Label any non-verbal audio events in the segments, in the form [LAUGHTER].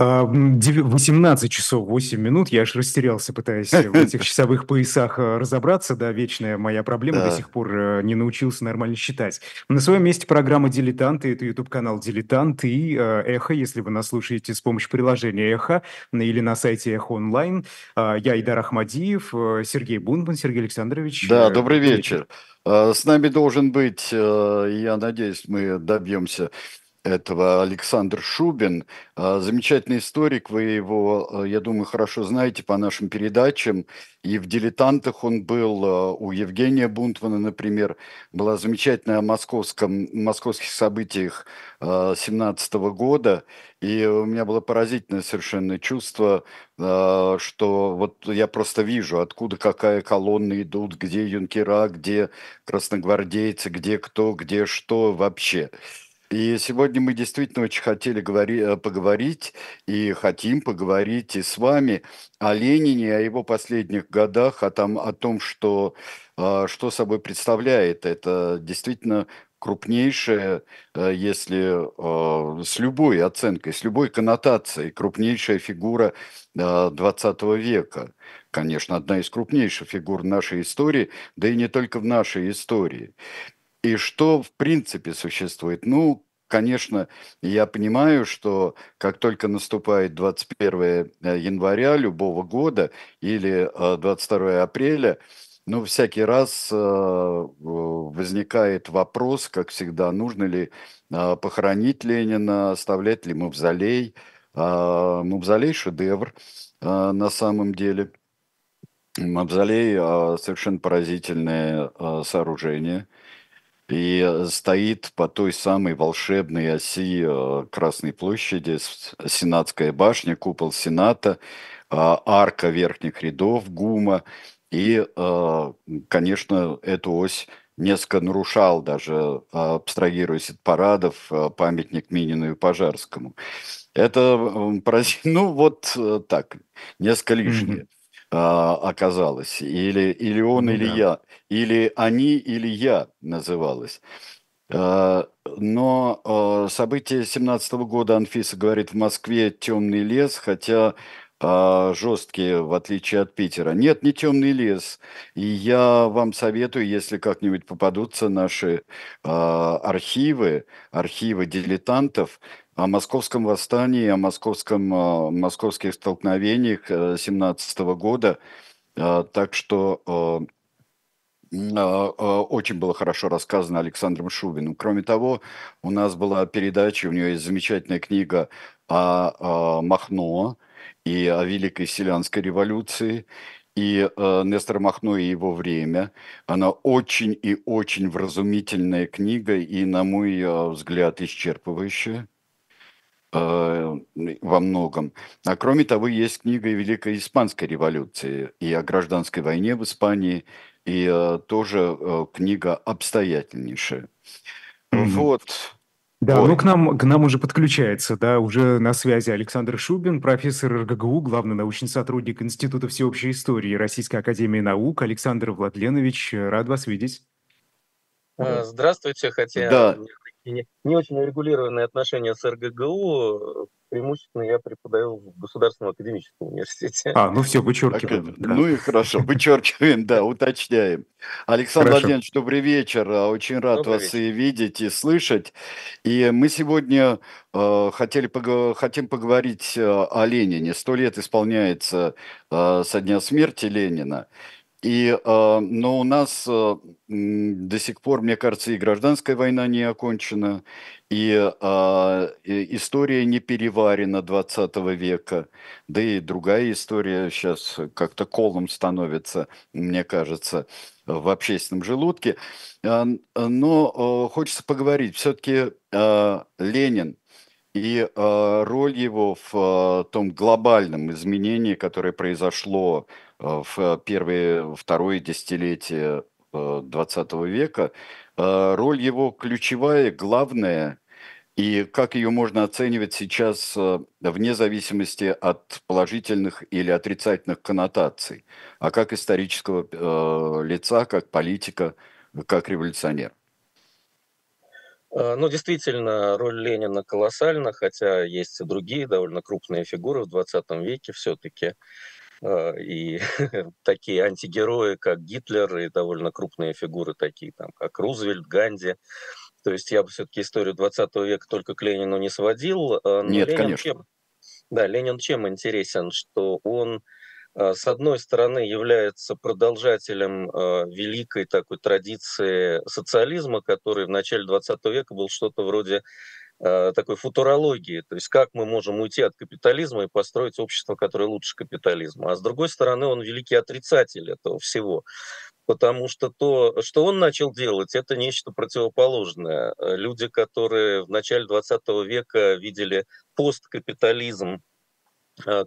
18 часов 8 минут. Я аж растерялся, пытаясь в [LAUGHS] этих часовых поясах э, разобраться. Да, вечная моя проблема. До сих пор э, не научился нормально считать. На своем месте программа «Дилетанты». Это YouTube-канал «Дилетант» и э, «Эхо», если вы нас слушаете с помощью приложения «Эхо» или на сайте «Эхо онлайн». Я Идар Ахмадиев, Сергей Бунман, Сергей Александрович. Да, добрый вечер. С нами должен быть, я надеюсь, мы добьемся этого Александр Шубин. А, замечательный историк, вы его, а, я думаю, хорошо знаете по нашим передачам. И в «Дилетантах» он был, а, у Евгения Бунтмана, например, была замечательная о московском, московских событиях 17 года. И у меня было поразительное совершенно чувство, что вот я просто вижу, откуда какая колонна идут, где юнкера, где красногвардейцы, где кто, где что вообще. И сегодня мы действительно очень хотели говори, э, поговорить и хотим поговорить и с вами о Ленине, о его последних годах, о, том, о том, что, а, что собой представляет. Это действительно крупнейшая, э, если а, с любой оценкой, с любой коннотацией, крупнейшая фигура 20 а, века. Конечно, одна из крупнейших фигур нашей истории, да и не только в нашей истории. И что в принципе существует? Ну, конечно, я понимаю, что как только наступает 21 э, января любого года или 22 э, апреля, ну, всякий раз э, возникает вопрос, как всегда, нужно ли похоронить Ленина, оставлять ли мавзолей. А, мавзолей – шедевр на самом деле. Мавзолей – совершенно поразительное сооружение – и стоит по той самой волшебной оси э, Красной площади, Сенатская башня, купол Сената, а, арка верхних рядов ГУМа. И, э, конечно, эту ось несколько нарушал, даже абстрагируясь от парадов, э, памятник Минину и Пожарскому. Это, [LAUGHS] ну вот так, несколько лишнее. Mm-hmm а, оказалось. Или, или он, ну, или да. я. Или они, или я называлось. А, но а, события 17 года, Анфиса говорит, в Москве темный лес, хотя а, жесткие, в отличие от Питера. Нет, не темный лес. И я вам советую, если как-нибудь попадутся наши архивы, архивы дилетантов, о московском восстании, о московском, о московских столкновениях 17 э, года. Э, так что э, очень было хорошо рассказано Александром Шубиным. Кроме того, у нас была передача, у него есть замечательная книга о Махно и о Великой Селянской революции и э, Нестор Махно и его время. Она очень и очень вразумительная книга и, на мой э, взгляд, исчерпывающая. Э, во многом. А кроме того, есть книга Великой Испанской революции и о гражданской войне в Испании, и э, тоже э, книга обстоятельнейшая. Mm-hmm. Вот. Да, Ой. ну к нам, к нам уже подключается, да, уже на связи Александр Шубин, профессор РГГУ, главный научный сотрудник Института всеобщей истории Российской академии наук. Александр Владленович, рад вас видеть. Здравствуйте, хотя да не, не очень урегулированные отношения с РГГУ, преимущественно я преподаю в Государственном академическом университете. А, ну все, вычеркиваем. Так, да. Ну и хорошо, вычеркиваем, да, уточняем. Александр Владимирович, добрый вечер. Очень рад добрый вас вечер. и видеть, и слышать. И мы сегодня э, хотели пог... хотим поговорить э, о Ленине. Сто лет исполняется э, со дня смерти Ленина. И, э, но у нас э, до сих пор, мне кажется, и гражданская война не окончена, и, и история не переварена 20 века, да и другая история сейчас как-то колом становится, мне кажется, в общественном желудке. Но хочется поговорить, все-таки Ленин и э, роль его в э, том глобальном изменении, которое произошло Э, в первые, второе десятилетие 20 э, века, э, роль его ключевая, главная, и как ее можно оценивать сейчас вне зависимости от положительных или отрицательных коннотаций, а как исторического лица, как политика, как революционер? А, ну, действительно, роль Ленина колоссальна, хотя есть и другие довольно крупные фигуры в 20 веке все-таки. А, и [LAUGHS] такие антигерои, как Гитлер, и довольно крупные фигуры, такие там, как Рузвельт, Ганди. То есть я бы все-таки историю 20 века только к Ленину не сводил. А, Нет, Ленин конечно. Чем, да, Ленин чем интересен, что он с одной стороны, является продолжателем великой такой традиции социализма, который в начале 20 века был что-то вроде Э, такой футурологии, то есть как мы можем уйти от капитализма и построить общество, которое лучше капитализма. А с другой стороны, он великий отрицатель этого всего, потому что то, что он начал делать, это нечто противоположное. Люди, которые в начале 20 века видели посткапитализм э,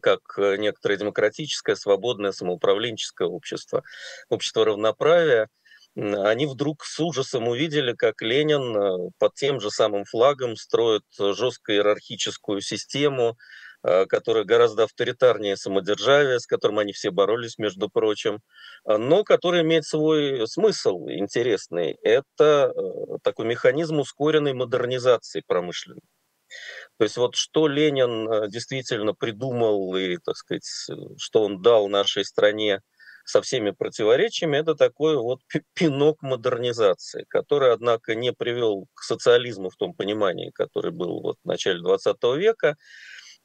как некоторое демократическое, свободное, самоуправленческое общество, общество равноправия – они вдруг с ужасом увидели, как Ленин э, под тем же самым флагом строит жестко иерархическую систему, э, которая гораздо авторитарнее самодержавия, с которым они все боролись, между прочим, э, но который имеет свой смысл интересный. Это такой механизм ускоренной модернизации промышленной. То есть вот что Ленин действительно придумал и, так сказать, что он дал нашей стране со всеми противоречиями, это такой вот пинок модернизации, который, однако, не привел к социализму в том понимании, который был вот в начале 20 века,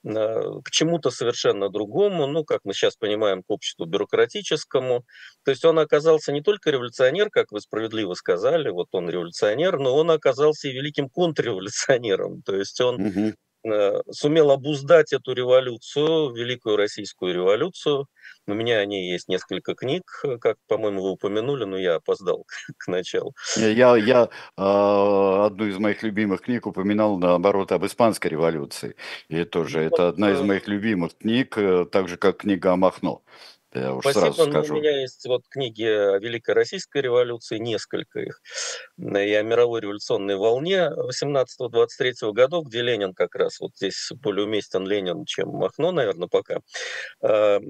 к чему-то совершенно другому, ну, как мы сейчас понимаем, к обществу бюрократическому. То есть он оказался не только революционер, как вы справедливо сказали, вот он революционер, но он оказался и великим контрреволюционером. То есть он угу. Э, сумел обуздать эту революцию, Великую Российскую революцию. У меня о ней есть несколько книг, э, как, по-моему, вы упомянули, но я опоздал [LAUGHS] к, началу. Я, я э, одну из моих любимых книг упоминал, наоборот, об Испанской революции. И тоже ну, это одна из моих любимых книг, так же, как книга о Махно. Я уж Спасибо, сразу скажу. у меня есть вот книги о Великой Российской революции, несколько их, и о мировой революционной волне 18-23 годов, где Ленин как раз, вот здесь более уместен Ленин, чем Махно, наверное, пока. А,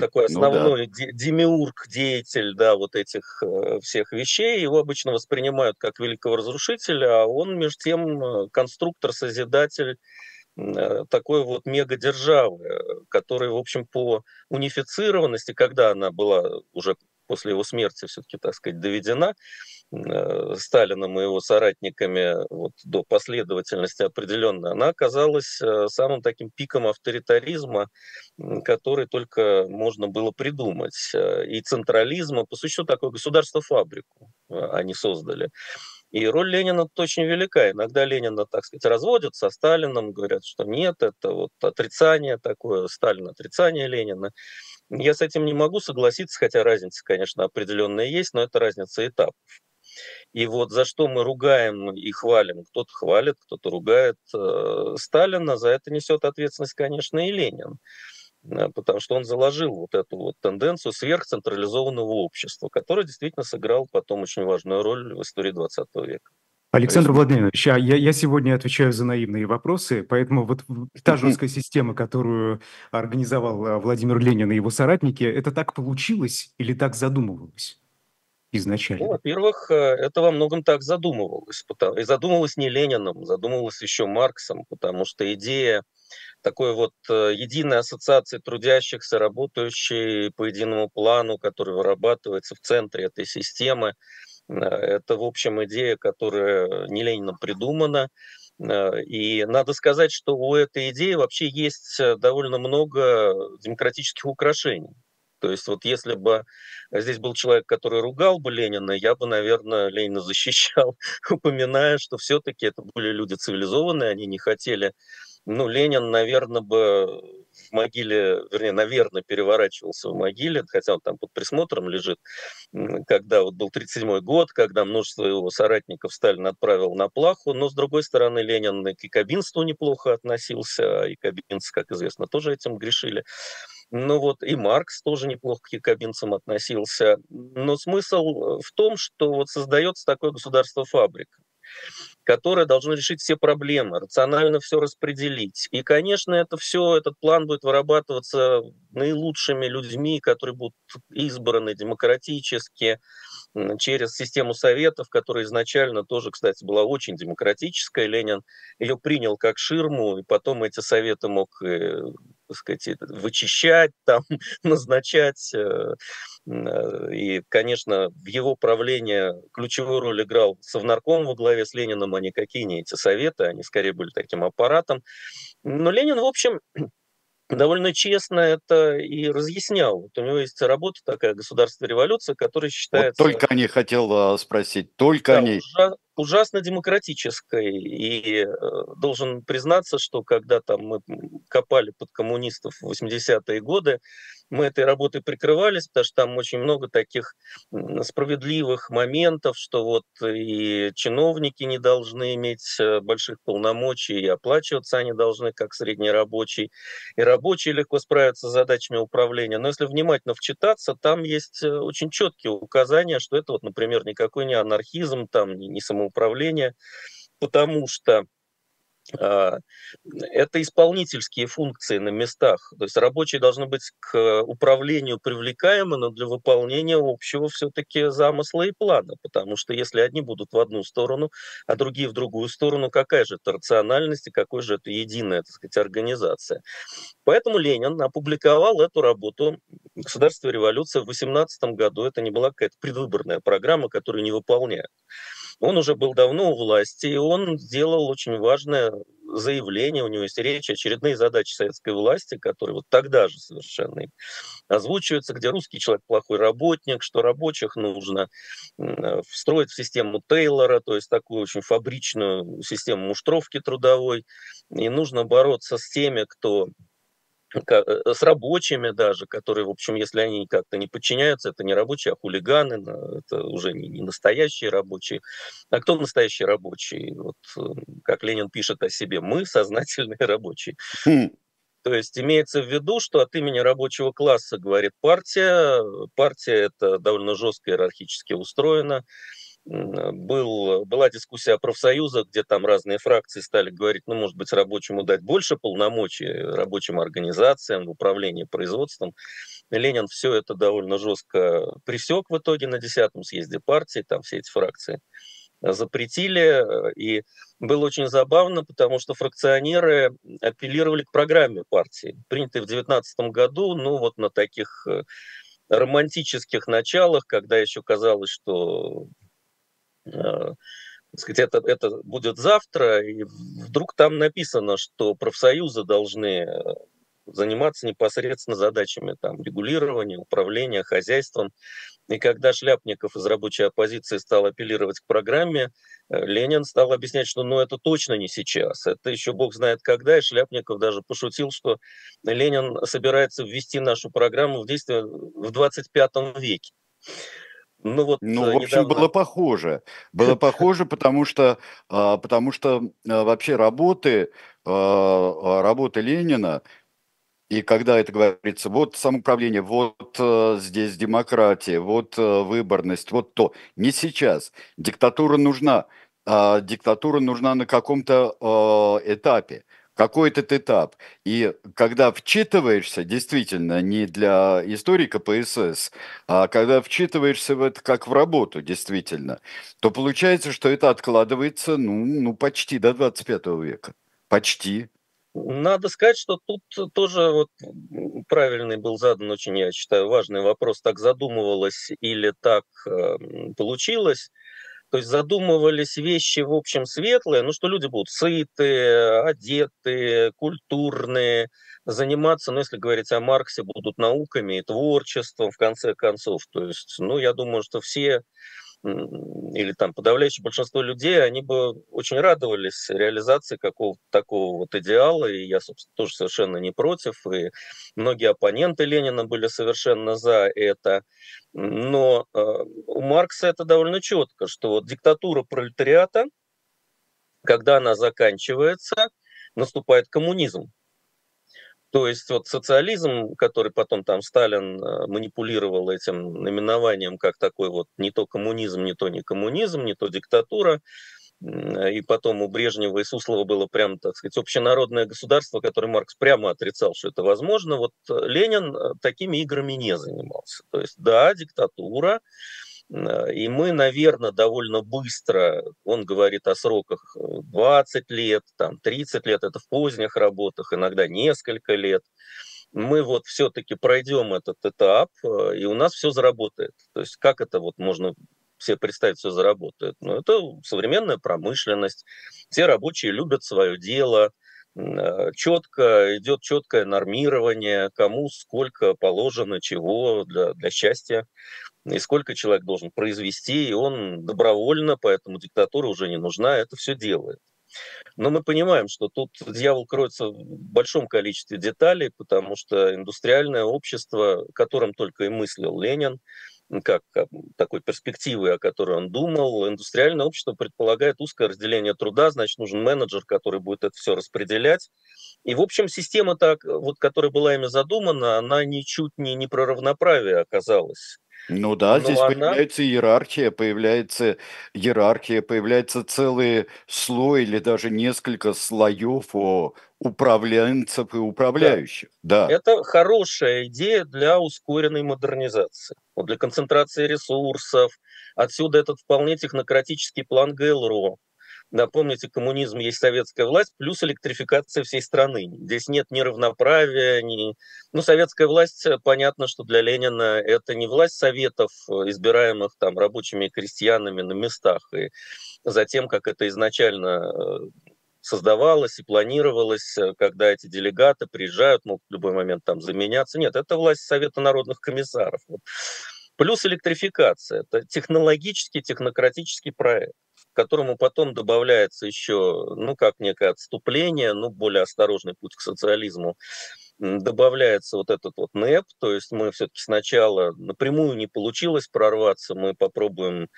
такой основной демиург, деятель, да, вот этих э, всех вещей. Его обычно воспринимают как великого разрушителя, а он, между тем, э, конструктор, созидатель, такой вот мегадержавы, которая, в общем, по унифицированности, когда она была уже после его смерти все-таки, так сказать, доведена э, Сталином и его соратниками вот, до последовательности определенной, она оказалась э, самым таким пиком авторитаризма, который только можно было придумать. И централизма, по сути, такое государство-фабрику они создали. И роль Ленина очень велика. Иногда Ленина, так сказать, разводят со Сталином, говорят, что нет, это вот отрицание такое, Сталин отрицание Ленина. Я с этим не могу согласиться, хотя разница, конечно, определенная есть, но это разница этапов. И вот за что мы ругаем и хвалим, кто-то хвалит, кто-то ругает э, Сталина, за это несет ответственность, конечно, и Ленин потому что он заложил вот эту вот тенденцию сверхцентрализованного общества, которое действительно сыграл потом очень важную роль в истории 20 века. Александр Владимирович, а я, я сегодня отвечаю за наивные вопросы, поэтому вот та жесткая система, которую организовал а, Владимир Ленин и его соратники, это так получилось или так задумывалось? изначально? Ну, во-первых, э, это во многом так задумывалось. И задумывалось не Лениным, задумывалось еще Марксом, потому что идея такой вот э, единой ассоциации трудящихся, работающей по единому плану, который вырабатывается в центре этой системы. Э, это, в общем, идея, которая не Лениным придумана. Э, и надо сказать, что у этой идеи вообще есть довольно много демократических украшений. То есть вот если бы здесь был человек, который ругал бы Ленина, я бы, наверное, Ленина защищал, [LAUGHS] упоминая, что все-таки это были люди цивилизованные, они не хотели ну, Ленин, наверное, бы в могиле, вернее, наверное, переворачивался в могиле, хотя он там под присмотром лежит, когда вот был 37 год, когда множество его соратников Сталин отправил на плаху, но, с другой стороны, Ленин к якобинству неплохо относился, а якобинцы, как известно, тоже этим грешили. Ну вот и Маркс тоже неплохо к якобинцам относился. Но смысл в том, что вот создается такое государство-фабрика. Которое должно решить все проблемы, рационально все распределить. И, конечно, это все, этот план будет вырабатываться наилучшими людьми, которые будут избраны демократически, через систему советов, которая изначально тоже, кстати, была очень демократическая. Ленин ее принял как ширму, и потом эти советы мог э, так сказать, вычищать, там, [LAUGHS] назначать. Э, и, конечно, в его правлении ключевую роль играл Совнарком во главе с Лениным, а никакие не эти советы, они скорее были таким аппаратом. Но Ленин, в общем, [CLEARS THROAT] довольно честно это и разъяснял. Вот у него есть работа такая «Государство революция», которая считается... Вот только не хотел а, спросить, только да, они ужасно демократической. И э, должен признаться, что когда там мы копали под коммунистов в 80-е годы, мы этой работой прикрывались, потому что там очень много таких справедливых моментов, что вот и чиновники не должны иметь э, больших полномочий, и оплачиваться они должны как средний рабочий, и рабочие легко справятся с задачами управления. Но если внимательно вчитаться, там есть э, очень четкие указания, что это вот, например, никакой не анархизм, там не, не самоуправление, потому что а, это исполнительские функции на местах. То есть рабочие должны быть к управлению привлекаемы, но для выполнения общего все-таки замысла и плана. Потому что если одни будут в одну сторону, а другие в другую сторону, какая же это рациональность и какой же это единая, так сказать, организация. Поэтому Ленин опубликовал эту работу «Государство и революция» в 18 году. Это не была какая-то предвыборная программа, которую не выполняют. Он уже был давно у власти, и он сделал очень важное заявление, у него есть речь, очередные задачи советской власти, которые вот тогда же совершенно озвучиваются, где русский человек плохой работник, что рабочих нужно встроить в систему Тейлора, то есть такую очень фабричную систему муштровки трудовой, и нужно бороться с теми, кто Э, с рабочими даже, которые, в общем, если они как-то не подчиняются, это не рабочие, а хулиганы, это уже не, не настоящие рабочие. А кто настоящий рабочий? Вот э, как Ленин пишет о себе, мы [LAUGHS] сознательные рабочие. Хм. То есть имеется в виду, что от имени рабочего класса говорит партия. Партия это довольно жестко иерархически устроена был, была дискуссия о профсоюзах, где там разные фракции стали говорить, ну, может быть, рабочему дать больше полномочий, рабочим организациям в управлении производством. Ленин все это довольно жестко присек в итоге на 10-м съезде партии, там все эти фракции запретили. И было очень забавно, потому что фракционеры апеллировали к программе партии, принятой в 2019 году, ну, вот на таких э, романтических началах, когда еще казалось, что Э, сказать, это, это будет завтра, и вдруг там написано, что профсоюзы должны э, заниматься непосредственно задачами там, регулирования, управления хозяйством. И когда Шляпников из рабочей оппозиции стал апеллировать к программе, э, Ленин стал объяснять, что ну это точно не сейчас, это еще бог знает когда, и Шляпников даже пошутил, что Ленин собирается ввести нашу программу в действие в 25 веке. Ну, вот ну, в общем, недавно... было похоже. Было похоже, потому что, а, потому что а, вообще работы, а, работы Ленина, и когда это говорится, вот самоуправление, вот здесь демократия, вот выборность, вот то. Не сейчас. Диктатура нужна. Диктатура нужна на каком-то этапе какой этот этап. И когда вчитываешься, действительно, не для историка ПСС, а когда вчитываешься в это как в работу, действительно, то получается, что это откладывается, ну, ну почти до 25 века. Почти. Надо сказать, что тут тоже вот правильный был задан очень, я считаю, важный вопрос, так задумывалось или так э, получилось. То есть задумывались вещи, в общем, светлые, ну, что люди будут сытые, одетые, культурные, заниматься, ну, если говорить о Марксе, будут науками и творчеством, в конце концов. То есть, ну, я думаю, что все или там подавляющее большинство людей, они бы очень радовались реализации какого-то такого вот идеала, и я, собственно, тоже совершенно не против, и многие оппоненты Ленина были совершенно за это. Но э, у Маркса это довольно четко, что вот диктатура пролетариата, когда она заканчивается, наступает коммунизм. То есть вот социализм, который потом там Сталин э, манипулировал этим наименованием как такой вот не то коммунизм, не то не коммунизм, не то диктатура, и потом у Брежнева и Суслова было прям, так сказать, общенародное государство, которое Маркс прямо отрицал, что это возможно. Вот Ленин такими играми не занимался. То есть, да, диктатура, и мы, наверное, довольно быстро, он говорит о сроках 20 лет, там 30 лет, это в поздних работах, иногда несколько лет. Мы вот все-таки пройдем этот этап, э, и у нас все заработает. То есть как это вот можно себе представить, все заработает? Ну, это современная промышленность. Все рабочие любят свое дело, э, четко идет четкое нормирование, кому сколько положено, чего для, для счастья и сколько человек должен произвести, и он добровольно, поэтому диктатура уже не нужна, это все делает. Но мы понимаем, что тут дьявол кроется в большом количестве деталей, потому что индустриальное общество, которым только и мыслил Ленин, как, как такой перспективы, о которой он думал. Индустриальное общество предполагает узкое разделение труда, значит, нужен менеджер, который будет это все распределять. И, в общем, система, так, вот, которая была ими задумана, она ничуть не, не про равноправие оказалась. Ну да, здесь она... появляется иерархия, появляется иерархия, появляется целый слой или даже несколько слоев о управленцев и управляющих. Да. да. Это хорошая идея для ускоренной модернизации, вот для концентрации ресурсов. Отсюда этот вполне технократический план ГЛРО, Напомните, коммунизм есть советская власть, плюс электрификация всей страны. Здесь нет ни равноправия, ни... Ну, советская власть, э, понятно, что для Ленина это не власть советов, э, избираемых там рабочими и крестьянами на местах, и затем, как это изначально э, создавалось и планировалось, когда эти делегаты приезжают, могут в любой момент там заменяться. Нет, это власть Совета народных комиссаров. Плюс электрификация. Это технологический, технократический проект которому потом добавляется еще, ну, как некое отступление, ну, более осторожный путь к социализму, добавляется вот этот вот НЭП, то есть мы все-таки сначала напрямую не получилось прорваться, мы попробуем,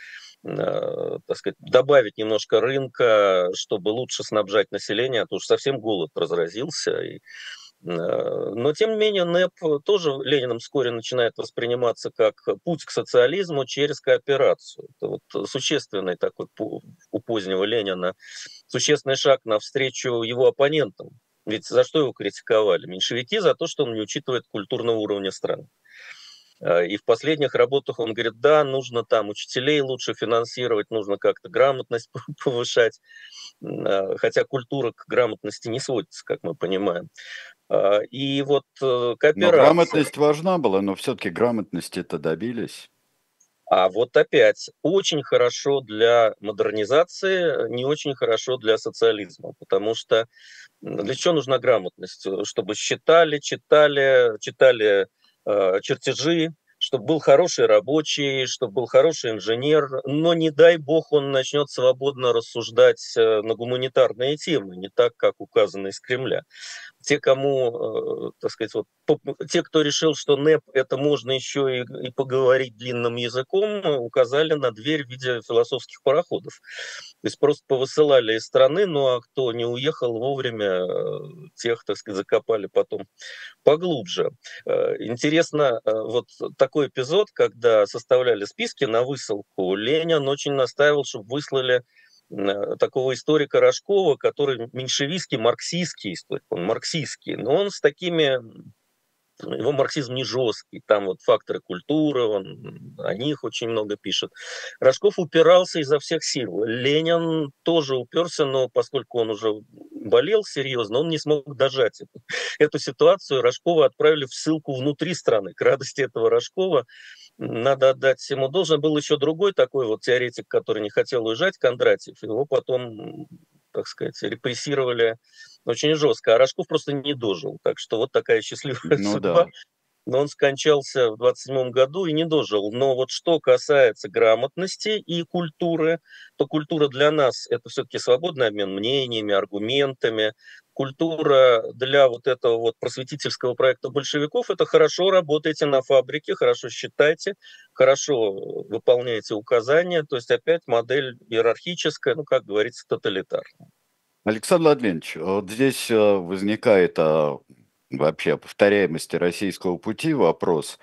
э, так сказать, добавить немножко рынка, чтобы лучше снабжать население, а то уж совсем голод разразился, и но, тем не менее, НЭП тоже Лениным вскоре начинает восприниматься как путь к социализму через кооперацию. Это вот существенный такой у позднего Ленина, существенный шаг навстречу его оппонентам. Ведь за что его критиковали? Меньшевики за то, что он не учитывает культурного уровня страны. Э, и в последних работах он говорит, да, нужно там учителей лучше финансировать, нужно как-то грамотность повышать, э, хотя культура к грамотности не сводится, как мы понимаем. Э, и вот кооперация... Но грамотность важна была, но все-таки грамотности-то добились. А вот опять, очень хорошо для модернизации, не очень хорошо для социализма, потому что для чего нужна грамотность? Чтобы считали, читали, читали Э, чертежи, чтобы был хороший рабочий, чтобы был хороший инженер, но не дай бог он начнет свободно рассуждать э, на гуманитарные темы, не так, как указано из Кремля те, кому, э, так сказать, вот, те, кто решил, что НЭП это можно еще и, и поговорить длинным языком, указали на дверь в виде философских пароходов. То есть просто повысылали из страны, ну а кто не уехал вовремя, э, тех, так сказать, закопали потом поглубже. Э, интересно, вот такой эпизод, когда составляли списки на высылку, Ленин очень настаивал, чтобы выслали такого историка Рожкова, который меньшевистский, марксистский историк, он марксистский, но он с такими его марксизм не жесткий, там вот факторы культуры, он о них очень много пишет. Рожков упирался изо всех сил. Ленин тоже уперся, но поскольку он уже болел серьезно, он не смог дожать эту, эту ситуацию. Рожкова отправили в ссылку внутри страны. К радости этого Рожкова надо отдать ему должен. Был еще другой такой вот теоретик, который не хотел уезжать, Кондратьев. Его потом, так сказать, репрессировали очень жестко. А Рожков просто не дожил. Так что вот такая счастливая ну, судьба. Да. Но он скончался в 27 году и не дожил. Но вот что касается грамотности и культуры, то культура для нас это все-таки свободный обмен мнениями, аргументами, культура для вот этого вот просветительского проекта большевиков, это хорошо работаете на фабрике, хорошо считайте, хорошо выполняете указания, то есть опять модель иерархическая, ну, как говорится, тоталитарная. Александр Владимирович, вот здесь э, возникает а, вообще повторяемости российского пути вопрос.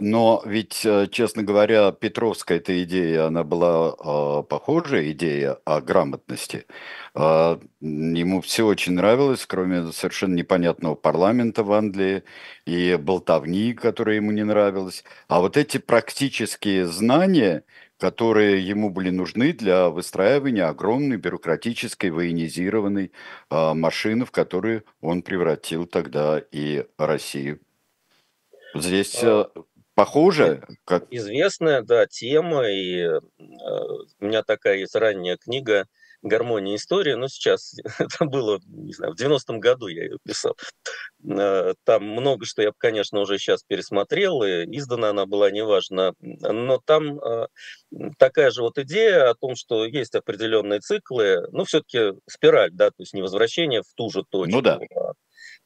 Но ведь, э, честно говоря, Петровская эта идея, она была э, похожая идея о грамотности. Э, ему все очень нравилось, кроме совершенно непонятного парламента в Англии и болтовни, которая ему не нравилась. А вот эти практические знания, которые ему были нужны для выстраивания огромной бюрократической военизированной э, машины, в которую он превратил тогда и Россию. Здесь э, Похоже, как... Известная, да, тема, и э, у меня такая есть ранняя книга «Гармония истории», но сейчас [LAUGHS] это было, не знаю, в 90-м году я ее писал. Э, там много что я, конечно, уже сейчас пересмотрел, и издана она была, неважно, но там э, такая же вот идея о том, что есть определенные циклы, ну, все-таки спираль, да, то есть не возвращение в ту же точку, ну, да. а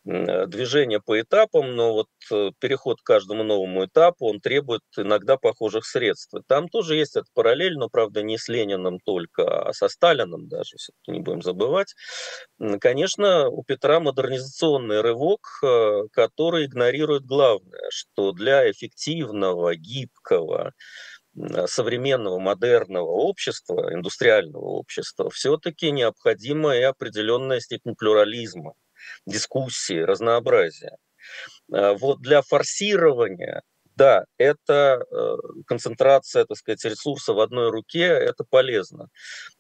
движение по этапам, но вот э, переход к каждому новому этапу, он требует иногда похожих средств. Там тоже есть это параллель, но, правда, не с Лениным только, а со Сталином даже, все-таки не будем забывать. Конечно, у Петра модернизационный рывок, э, который игнорирует главное, что для эффективного, гибкого, современного модерного общества, индустриального общества, все-таки необходима и определенная степень плюрализма дискуссии, разнообразия. А, вот для форсирования, да, это э, концентрация, так сказать, ресурсов в одной руке, это полезно.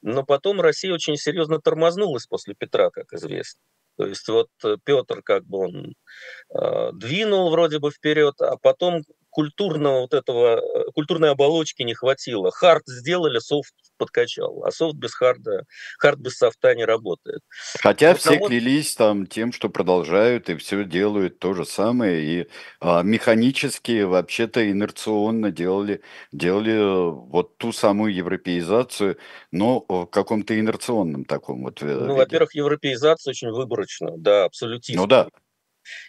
Но потом Россия очень серьезно тормознулась после Петра, как известно. То есть вот э, Петр как бы он э, двинул вроде бы вперед, а потом культурного вот этого, э, культурной оболочки не хватило. Хард сделали, софт подкачал, а софт без харда, хард без софта не работает. Хотя Потому... все клялись там тем, что продолжают и все делают то же самое, и а, механически вообще-то инерционно делали, делали э, вот ту самую европеизацию, но в каком-то инерционном таком вот э, Ну, во-первых, европеизация очень выборочна, да, абсолютно. Ну да.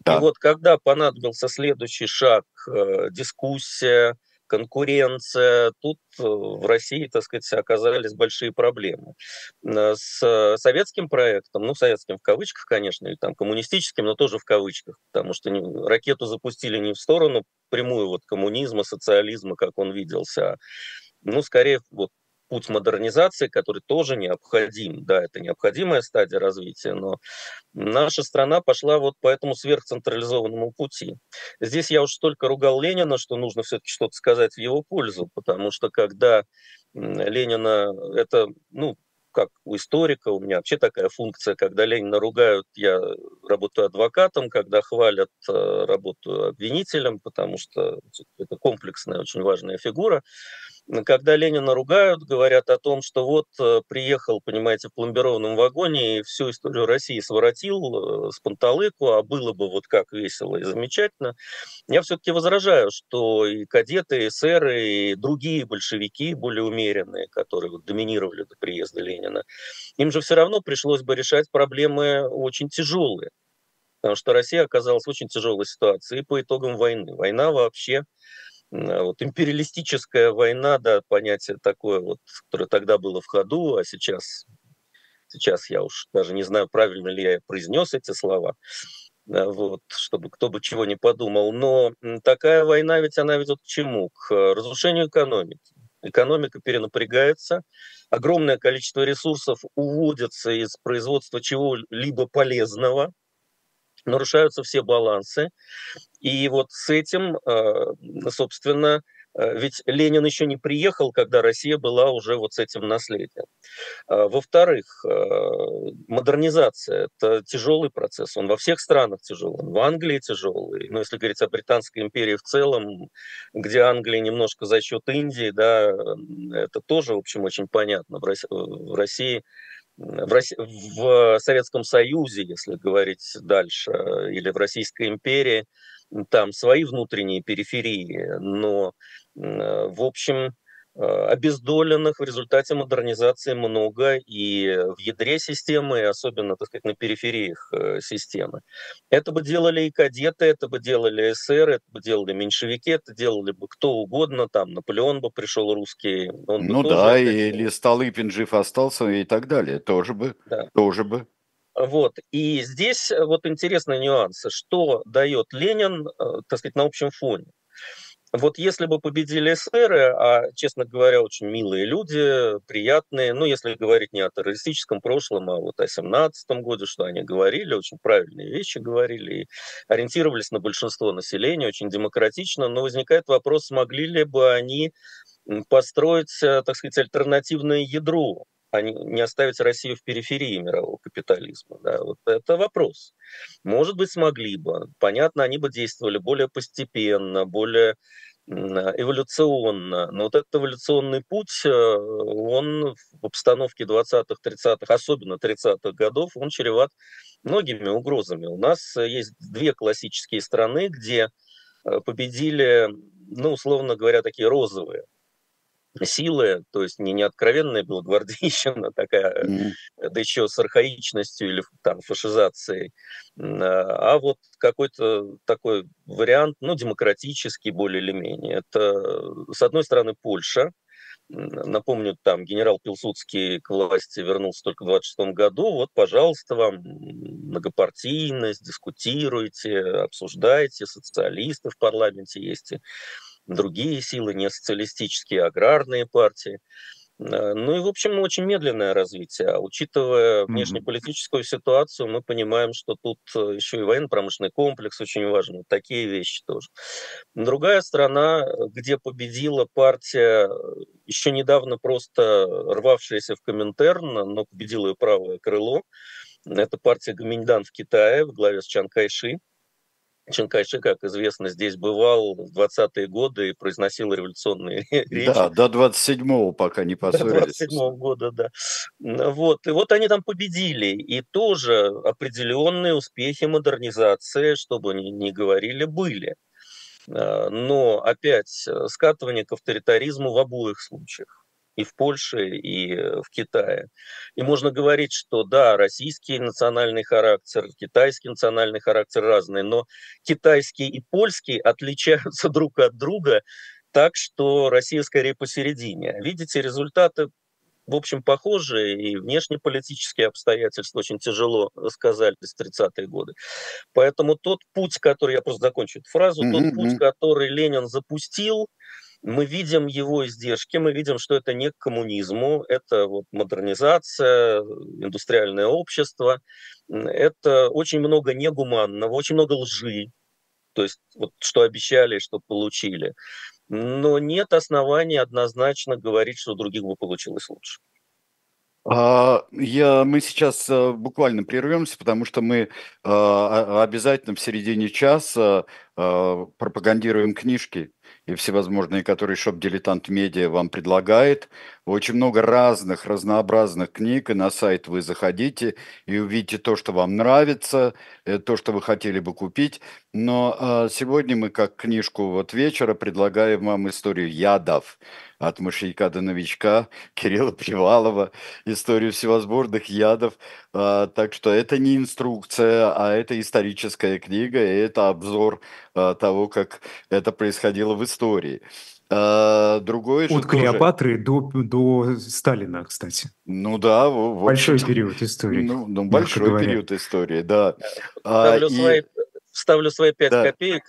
Да. И вот когда понадобился следующий шаг, э, дискуссия, конкуренция, тут э, в России, так сказать, оказались большие проблемы. Э, с советским проектом, ну, советским в кавычках, конечно, или там коммунистическим, но тоже в кавычках, потому что ракету запустили не в сторону прямую вот коммунизма, социализма, как он виделся, а, ну, скорее вот путь модернизации, который тоже необходим. Да, это необходимая стадия развития, но наша страна пошла вот по этому сверхцентрализованному пути. Здесь я уж столько ругал Ленина, что нужно все-таки что-то сказать в его пользу, потому что когда Ленина, это, ну, как у историка, у меня вообще такая функция, когда Ленина ругают, я работаю адвокатом, когда хвалят, э, работаю обвинителем, потому что это комплексная, очень важная фигура. Когда Ленина ругают, говорят о том, что вот э, приехал, понимаете, в пломбированном вагоне и всю историю России своротил э, с панталыку, а было бы вот как весело и замечательно. Я все-таки возражаю, что и кадеты, и эсеры, и другие большевики, более умеренные, которые вот доминировали до приезда Ленина, им же все равно пришлось бы решать проблемы очень тяжелые. Потому что Россия оказалась в очень тяжелой ситуации по итогам войны. Война вообще вот империалистическая война, да, понятие такое, вот, которое тогда было в ходу, а сейчас, сейчас я уж даже не знаю, правильно ли я произнес эти слова, вот, чтобы кто бы чего не подумал. Но такая война ведь она ведет к чему? К разрушению экономики. Экономика перенапрягается, огромное количество ресурсов уводится из производства чего-либо полезного, нарушаются все балансы. И вот с этим, э, собственно, э, ведь Ленин еще не приехал, когда Россия была уже вот с этим наследием. А, во-вторых, э, модернизация – это тяжелый процесс, он во всех странах тяжелый, в Англии тяжелый, но если говорить о Британской империи в целом, где Англия немножко за счет Индии, да, это тоже, в общем, очень понятно. В России в, России, в Советском Союзе, если говорить дальше, или в Российской империи, там свои внутренние периферии, но, в общем, обездоленных в результате модернизации много и в ядре системы, и особенно, так сказать, на перифериях э, системы. Это бы делали и кадеты, это бы делали СССР, это бы делали меньшевики, это делали бы кто угодно, там Наполеон бы пришел русский. Он ну да, или Столыпин жив остался и так далее, тоже бы, да. тоже бы. Вот. И здесь вот интересный нюанс, что дает Ленин, э, так сказать, на общем фоне. Вот если бы победили эсеры, а, честно говоря, очень милые люди, приятные, ну, если говорить не о террористическом прошлом, а вот о 17 годе, что они говорили, очень правильные вещи говорили, и ориентировались на большинство населения, очень демократично, но возникает вопрос, смогли ли бы они построить, э, так сказать, альтернативное ядро а не оставить Россию в периферии мирового капитализма? Да? Вот это вопрос. Может быть, смогли бы. Понятно, они бы действовали более постепенно, более эволюционно. Но вот этот эволюционный путь, э, он в обстановке 20-х, 30-х, особенно 30-х годов, он чреват многими угрозами. У нас есть две классические страны, где э, победили, ну, условно говоря, такие розовые силы, то есть не, не откровенная белогвардейщина [LAUGHS] такая, mm-hmm. да еще с архаичностью или там фашизацией, а, а вот какой-то такой вариант, ну, демократический более или менее. Это, с одной стороны, Польша, Напомню, там генерал Пилсудский к власти вернулся только в 26 году. Вот, пожалуйста, вам многопартийность, дискутируйте, обсуждайте, социалисты в парламенте есть, другие силы, не социалистические, а аграрные партии. Э, ну и, в общем, очень медленное развитие. А учитывая внешнеполитическую ситуацию, мы понимаем, что тут э, еще и военно-промышленный комплекс очень важен. Такие вещи тоже. Другая страна, где победила партия, еще недавно просто рвавшаяся в Коминтерн, но победила ее правое крыло, это партия Гаминьдан в Китае в главе с Чан Кайши. Чан Кайши, как известно, здесь бывал в 20-е годы и произносил революционные [LAUGHS] речи. Да, до 27-го пока не поссорились. До 27-го года, да. Вот. И вот они там победили. И тоже определенные успехи модернизации, чтобы они не говорили, были. А, но опять э, скатывание к авторитаризму в обоих случаях и в Польше, и в Китае. И можно говорить, что да, российский национальный характер, китайский национальный характер разные, но китайский и польский отличаются [LAUGHS] друг от друга так, что Россия скорее посередине. Видите, результаты в общем, похожие, и внешнеполитические обстоятельства очень тяжело сказались в 30-е годы. Поэтому тот путь, который, я просто закончу эту фразу, mm-hmm. тот путь, который Ленин запустил, мы видим его издержки, мы видим, что это не к коммунизму, это вот модернизация, индустриальное общество, это очень много негуманного, очень много лжи, то есть вот что обещали, что получили. Но нет оснований однозначно говорить, что у других бы получилось лучше. А, я, мы сейчас а, буквально прервемся, потому что мы а, обязательно в середине часа а, пропагандируем книжки и всевозможные, которые Shop Diletant Media вам предлагает. Очень много разных, разнообразных книг, и на сайт вы заходите и увидите то, что вам нравится, э, то, что вы хотели бы купить. Но а, сегодня мы, как книжку вот вечера, предлагаем вам историю ядов от мышьяка до новичка [LAUGHS] Кирилла Привалова, историю всевозможных ядов. А, так что это не инструкция, а это историческая книга, и это обзор а, того, как это происходило в истории. А, другое От Клеопатры до, до Сталина, кстати. Ну да. В, большой период истории. Ну, ну большой говоря. период истории, да. Ставлю, а, свои, и... ставлю свои пять да. копеек.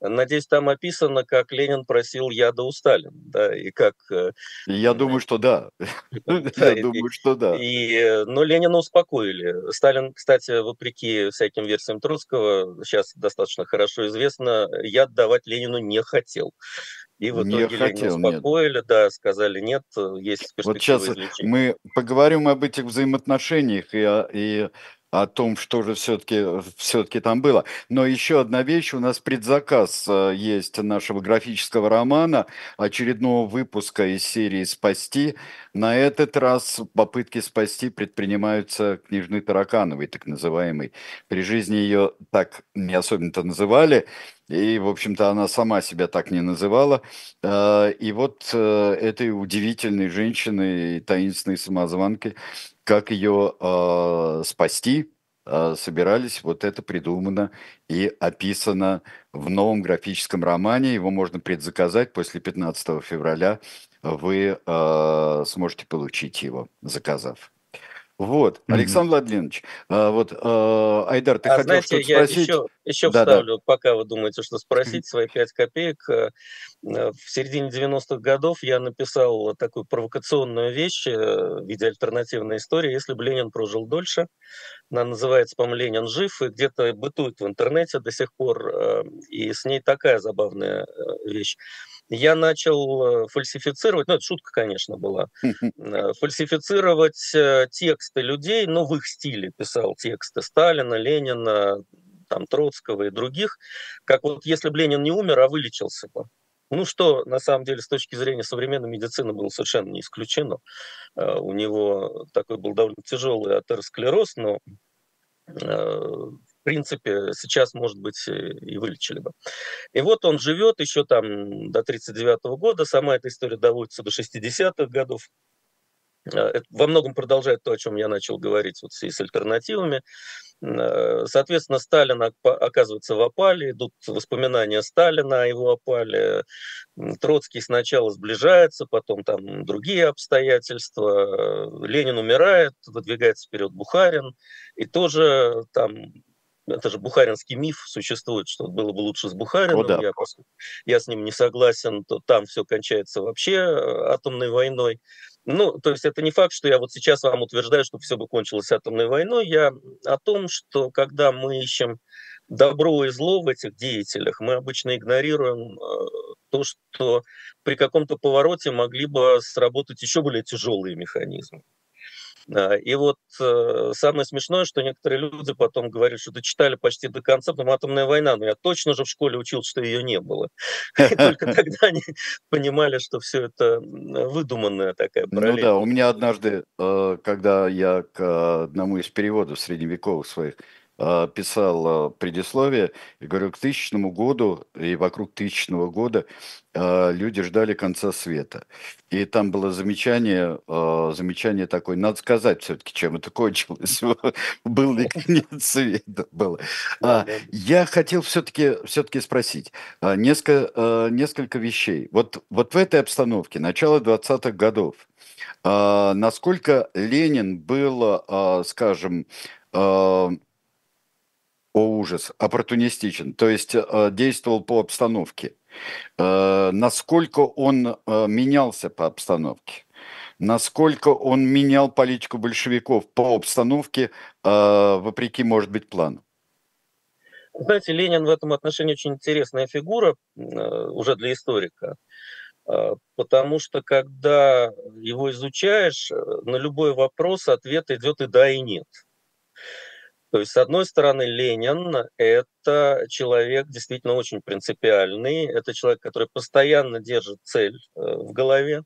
Надеюсь, там описано, как Ленин просил яда у Сталина, да, и как... Э, Я думаю, что да. [LAUGHS] Я думаю, что да. И, э, но Ленина успокоили. Сталин, кстати, вопреки всяким версиям Троцкого, сейчас достаточно хорошо известно, яд давать Ленину не хотел. И в итоге не хотел, успокоили, нет. да, сказали нет, есть перспектива Вот сейчас излечения. мы поговорим об этих взаимоотношениях и, и о том, что же все-таки все-таки там было. Но еще одна вещь, у нас предзаказ э, есть нашего графического романа, очередного выпуска из серии «Спасти». На этот раз попытки спасти предпринимаются книжной Таракановой, так называемой. При жизни ее так не особенно-то называли, и, в общем-то, она сама себя так не называла. Э, и вот э, этой удивительной женщины, таинственной самозванки, как ее э, спасти, э, собирались, вот это придумано и описано в новом графическом романе. Его можно предзаказать после 15 февраля. Вы сможете получить его, заказав. Вот, mm-hmm. Александр Владимирович, а, вот а, Айдар, ты а хотел знаете, что-то я спросить? Еще, еще да, вставлю, да. пока вы думаете, что спросить, свои пять копеек. Э, э, в середине 90-х годов я написал такую провокационную вещь э, в виде альтернативной истории «Если бы Ленин прожил дольше». Она называется, по-моему, «Ленин жив», и где-то бытует в интернете до сих пор, и с ней такая забавная вещь я начал э, фальсифицировать, ну это шутка, конечно, была, [LAUGHS] э, фальсифицировать э, тексты людей, ну в их стиле писал тексты Сталина, Ленина, там Троцкого и других, как вот если бы Ленин не умер, а вылечился бы. Ну, что на самом деле с точки зрения современной медицины было совершенно не исключено. У него такой был довольно тяжелый атеросклероз, но принципе, сейчас, может быть, и вылечили бы. И вот он живет еще там до 39 года, сама эта история доводится до 60-х годов. Э, во многом продолжает то, о чем я начал говорить вот с альтернативами. Э, соответственно, Сталин оказывается в опале, идут воспоминания Сталина о его опале. Троцкий сначала сближается, потом там другие обстоятельства. Ленин умирает, выдвигается вперед Бухарин, и тоже там это же бухаринский миф существует, что было бы лучше с Бухарином. О, да. я, я с ним не согласен, то там все кончается вообще э, атомной войной. Ну, то есть это не факт, что я вот сейчас вам утверждаю, что все бы кончилось атомной войной. Я о том, что когда мы ищем добро и зло в этих деятелях, мы обычно игнорируем э, то, что при каком-то повороте могли бы сработать еще более тяжелые механизмы. И вот э, самое смешное, что некоторые люди потом говорят, что дочитали почти до конца, потом атомная война, но я точно же в школе учил, что ее не было. [LAUGHS] И только тогда они понимали, что все это выдуманная такая параллель. Ну да, у меня однажды, э, когда я к одному из переводов средневековых своих а, писал а, предисловие, и говорю, к тысячному году и вокруг тысячного года а, люди ждали конца света. И там было замечание, замечание такое, надо сказать все-таки, чем это кончилось. [LAUGHS] Был ли конец света? Было. Я хотел все-таки все спросить несколько, несколько вещей. Вот, вот в этой обстановке, начало 20-х годов, насколько Ленин был, скажем, о, ужас, оппортунистичен, то есть э, действовал по обстановке. Э, насколько он э, менялся по обстановке? Насколько он менял политику большевиков по обстановке, э, вопреки, может быть, плану? Знаете, Ленин в этом отношении очень интересная фигура э, уже для историка, э, потому что когда его изучаешь, на любой вопрос ответ идет и да, и нет. То есть, с одной стороны, Ленин – это человек действительно очень принципиальный, это человек, который постоянно держит цель э, в голове,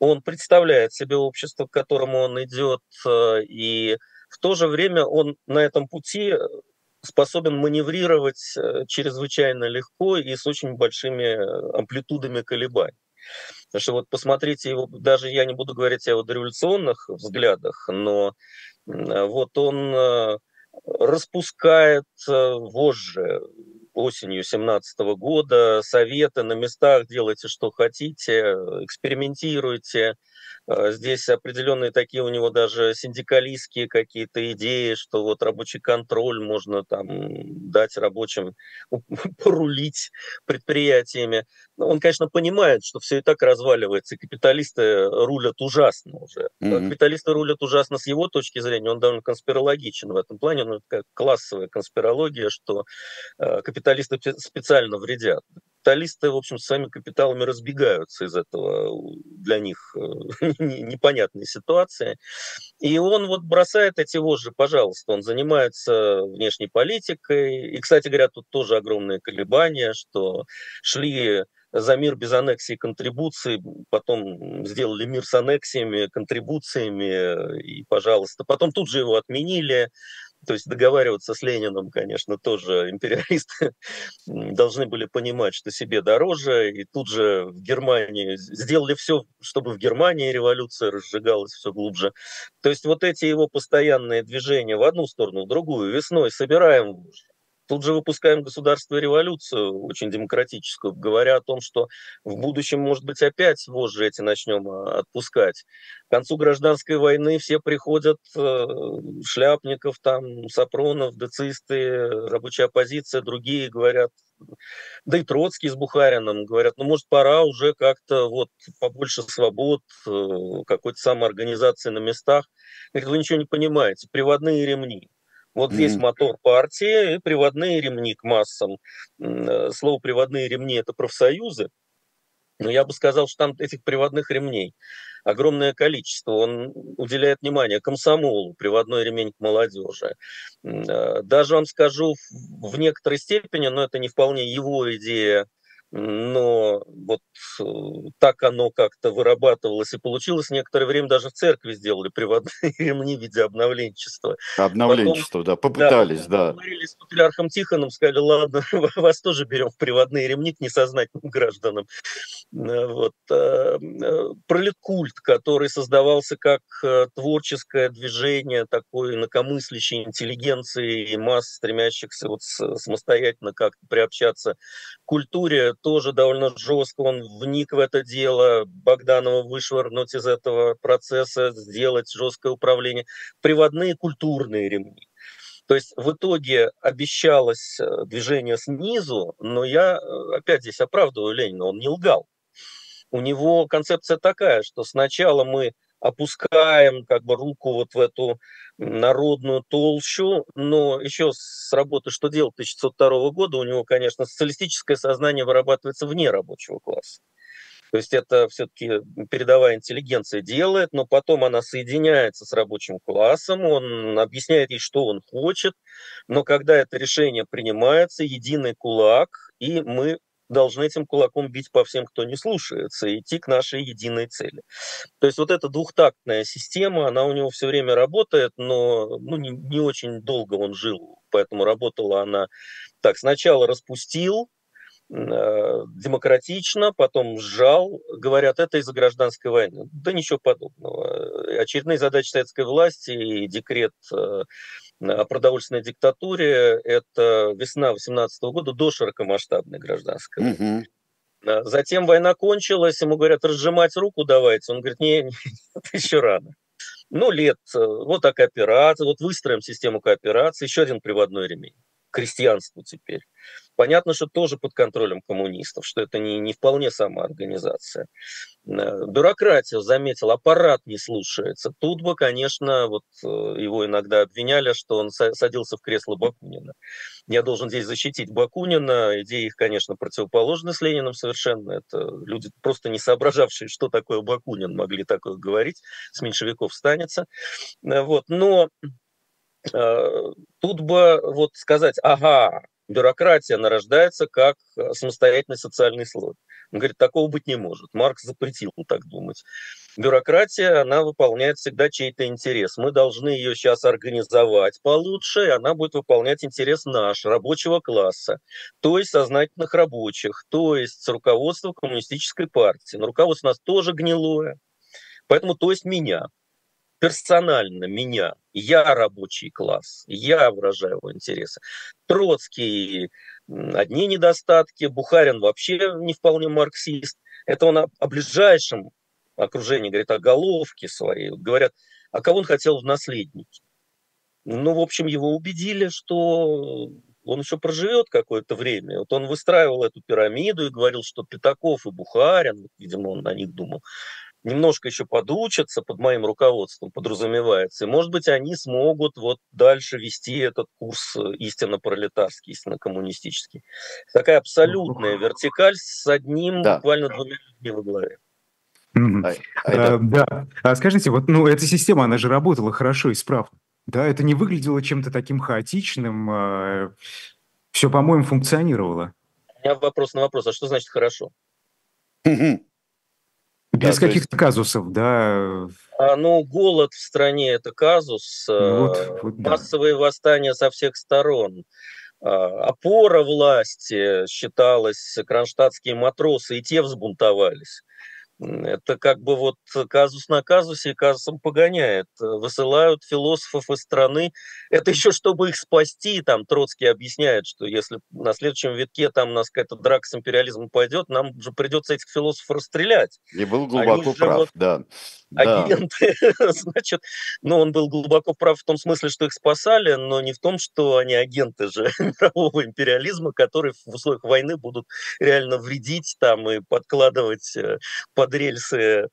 он представляет себе общество, к которому он идет, э, и в то же время он на этом пути способен маневрировать э, чрезвычайно легко и с очень большими амплитудами колебаний. Потому что вот посмотрите его, даже я не буду говорить о его дореволюционных взглядах, но вот он распускает вожжи осенью 17 года, советы на местах, делайте, что хотите, экспериментируйте, здесь определенные такие у него даже синдикалистские какие-то идеи, что вот рабочий контроль можно там дать рабочим [LAUGHS] порулить предприятиями. Он, конечно, понимает, что все и так разваливается, капиталисты рулят ужасно уже. Mm-hmm. Капиталисты рулят ужасно с его точки зрения, он довольно конспирологичен в этом плане, ну, это классовая конспирология, что э, капиталисты специально вредят капиталисты, в общем, с своими капиталами разбегаются из этого для них э, [LAUGHS] непонятной ситуации. И он вот бросает эти вожжи, пожалуйста, он занимается внешней политикой. И, кстати говоря, тут тоже огромные колебания, что шли за мир без аннексии и контрибуций, потом сделали мир с аннексиями, контрибуциями, и, пожалуйста, потом тут же его отменили, то есть договариваться с Лениным, конечно, тоже империалисты [LAUGHS] должны были понимать, что себе дороже. И тут же в Германии сделали все, чтобы в Германии революция разжигалась все глубже. То есть вот эти его постоянные движения в одну сторону, в другую, весной собираем Тут же выпускаем государство революцию, очень демократическую, говоря о том, что в будущем, может быть, опять вожжи эти начнем а, отпускать. К концу гражданской войны все приходят, э, Шляпников, там, Сапронов, децисты, рабочая оппозиция, другие говорят, да и Троцкий с Бухарином говорят, ну, может, пора уже как-то вот побольше свобод, э, какой-то самоорганизации на местах. Говорит, вы ничего не понимаете, приводные ремни. Вот mm-hmm. весь мотор партии и приводные ремни к массам. Э, слово приводные ремни это профсоюзы. Но я бы сказал, что там этих приводных ремней огромное количество. Он уделяет внимание комсомолу, приводной ремень к молодежи. Э, даже вам скажу, в некоторой степени, но это не вполне его идея, но вот э, так оно как-то вырабатывалось и получилось. Некоторое время даже в церкви сделали приводные [LAUGHS] ремни в виде обновленчества. Обновленчество, Потом, да, попытались, да. Поговорили с патриархом Тихоном, сказали, ладно, [LAUGHS] вас тоже берем в приводные ремни к несознательным гражданам. Э, вот. Э, Пролеткульт, который создавался как творческое движение такой инакомыслящей интеллигенции и масс, стремящихся вот самостоятельно как-то приобщаться к культуре, тоже довольно жестко он вник в это дело, Богданова вышвырнуть из этого процесса, сделать жесткое управление, приводные культурные ремни. То есть в итоге обещалось э, движение снизу, но я э, опять здесь оправдываю Ленина, он не лгал. У него концепция такая, что сначала мы опускаем как бы руку вот в эту народную толщу, но еще с работы «Что делать» 1902 года у него, конечно, социалистическое сознание вырабатывается вне рабочего класса. То есть это все-таки передовая интеллигенция делает, но потом она соединяется с рабочим классом, он объясняет ей, что он хочет, но когда это решение принимается, единый кулак, и мы должны этим кулаком бить по всем, кто не слушается, и идти к нашей единой цели. То есть вот эта двухтактная система, она у него все время работает, но ну, не, не очень долго он жил, поэтому работала она так. Сначала распустил, э, демократично, потом сжал, говорят, это из-за гражданской войны. Да ничего подобного. Очередные задачи советской власти и декрет э, продовольственной диктатуре. Это весна 18 года до широкомасштабной гражданской войны. Угу. Затем война кончилась, ему говорят, разжимать руку давайте. Он говорит, не, не это еще рано. Ну, лет, э, вот так кооперация, вот выстроим систему кооперации, еще один приводной ремень крестьянству теперь. Понятно, что тоже под контролем коммунистов, что это не, не вполне самоорганизация. Э, бюрократия, заметил, аппарат не слушается. Тут бы, конечно, вот э, его иногда обвиняли, что он садился в кресло Бакунина. Я должен здесь защитить Бакунина. Идеи их, конечно, противоположны с Лениным совершенно. Это люди, просто не соображавшие, что такое Бакунин, могли такое говорить. С меньшевиков станется. Э, вот. Но тут бы вот сказать, ага, бюрократия нарождается как э, самостоятельный социальный слой. Он говорит, такого быть не может. Маркс запретил так думать. Бюрократия, она выполняет всегда чей-то интерес. Мы должны ее сейчас организовать получше, и она будет выполнять интерес наш, рабочего класса, то есть сознательных рабочих, то есть руководства коммунистической партии. Но руководство у нас тоже гнилое, поэтому то есть меня персонально меня, я рабочий класс, я выражаю его интересы. Троцкий одни недостатки, Бухарин вообще не вполне марксист. Это он о, о ближайшем окружении говорит, о головке своей. Говорят, а кого он хотел в наследники? Ну, в общем, его убедили, что он еще проживет какое-то время. Вот он выстраивал эту пирамиду и говорил, что Пятаков и Бухарин, видимо, он на них думал, немножко еще подучатся под моим руководством, подразумевается. И, может быть, они смогут вот дальше вести этот курс э, истинно пролетарский, истинно коммунистический. Такая абсолютная вертикаль с одним, да. буквально двумя людьми во главе. Mm-hmm. А, а, да. А скажите, вот ну эта система, она же работала хорошо и справно. Да, это не выглядело чем-то таким хаотичным. А, все, по-моему, функционировало. У меня вопрос на вопрос. А что значит хорошо? Без да, каких-то есть... казусов, да. А, ну, голод в стране это казус, ну, вот, э, вот, массовые да. восстания со всех сторон. А, опора власти считалась кронштадтские матросы, и те взбунтовались. Это как бы вот казус на казусе и казусом погоняет. Высылают философов из страны. Это [LAUGHS] еще чтобы их спасти. Там Троцкий объясняет, что если на следующем витке там у нас какая-то драка с империализмом пойдет, нам же придется этих философов расстрелять. И был глубоко Они прав, вот да. Агенты, да. [LAUGHS] значит, ну он был глубоко прав в том смысле, что их спасали, но не в том, что они агенты же [LAUGHS] мирового империализма, которые в условиях войны будут реально вредить там и подкладывать э, под рельсы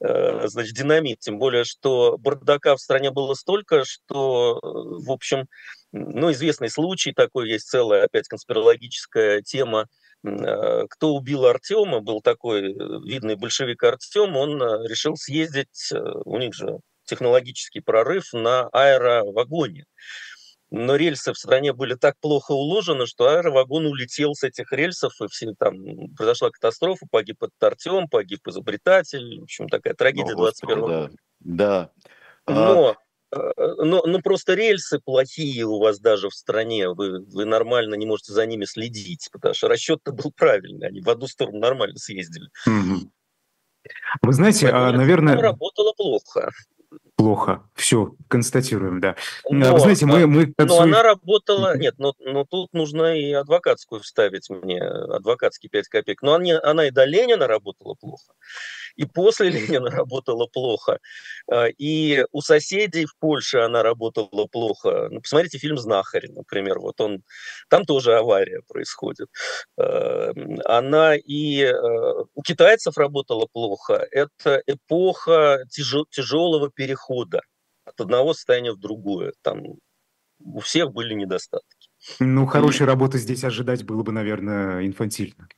э, значит, динамит. Тем более, что бардака в стране было столько, что, э, в общем, ну, известный случай такой, есть целая опять конспирологическая тема, кто убил Артема, был такой видный большевик Артем, он решил съездить, у них же технологический прорыв на аэровагоне но рельсы в стране были так плохо уложены, что аэровагон улетел с этих рельсов, и все, там произошла катастрофа, погиб этот Артем, погиб изобретатель, в общем, такая трагедия О, 21 года. Да. да. Но, а... но, но просто рельсы плохие у вас даже в стране, вы, вы нормально не можете за ними следить, потому что расчет-то был правильный, они в одну сторону нормально съездили. Вы знаете, а, Поэтому наверное... Работало плохо плохо. Все, констатируем, да. Но, Вы знаете, мы... мы но она работала... Нет, но, но тут нужно и адвокатскую вставить мне, адвокатский 5 копеек. Но она, она и до Ленина работала плохо, и после Ленина работала плохо, а, и у соседей в Польше она работала плохо. Ну, посмотрите фильм «Знахарь», например. Вот он... Там тоже авария происходит. А, она и а, у китайцев работала плохо. Это эпоха тяжелого перехода перехода от одного состояния в другое. Там у всех были недостатки. Ну, хорошей и... работы здесь ожидать было бы, наверное, инфантильно.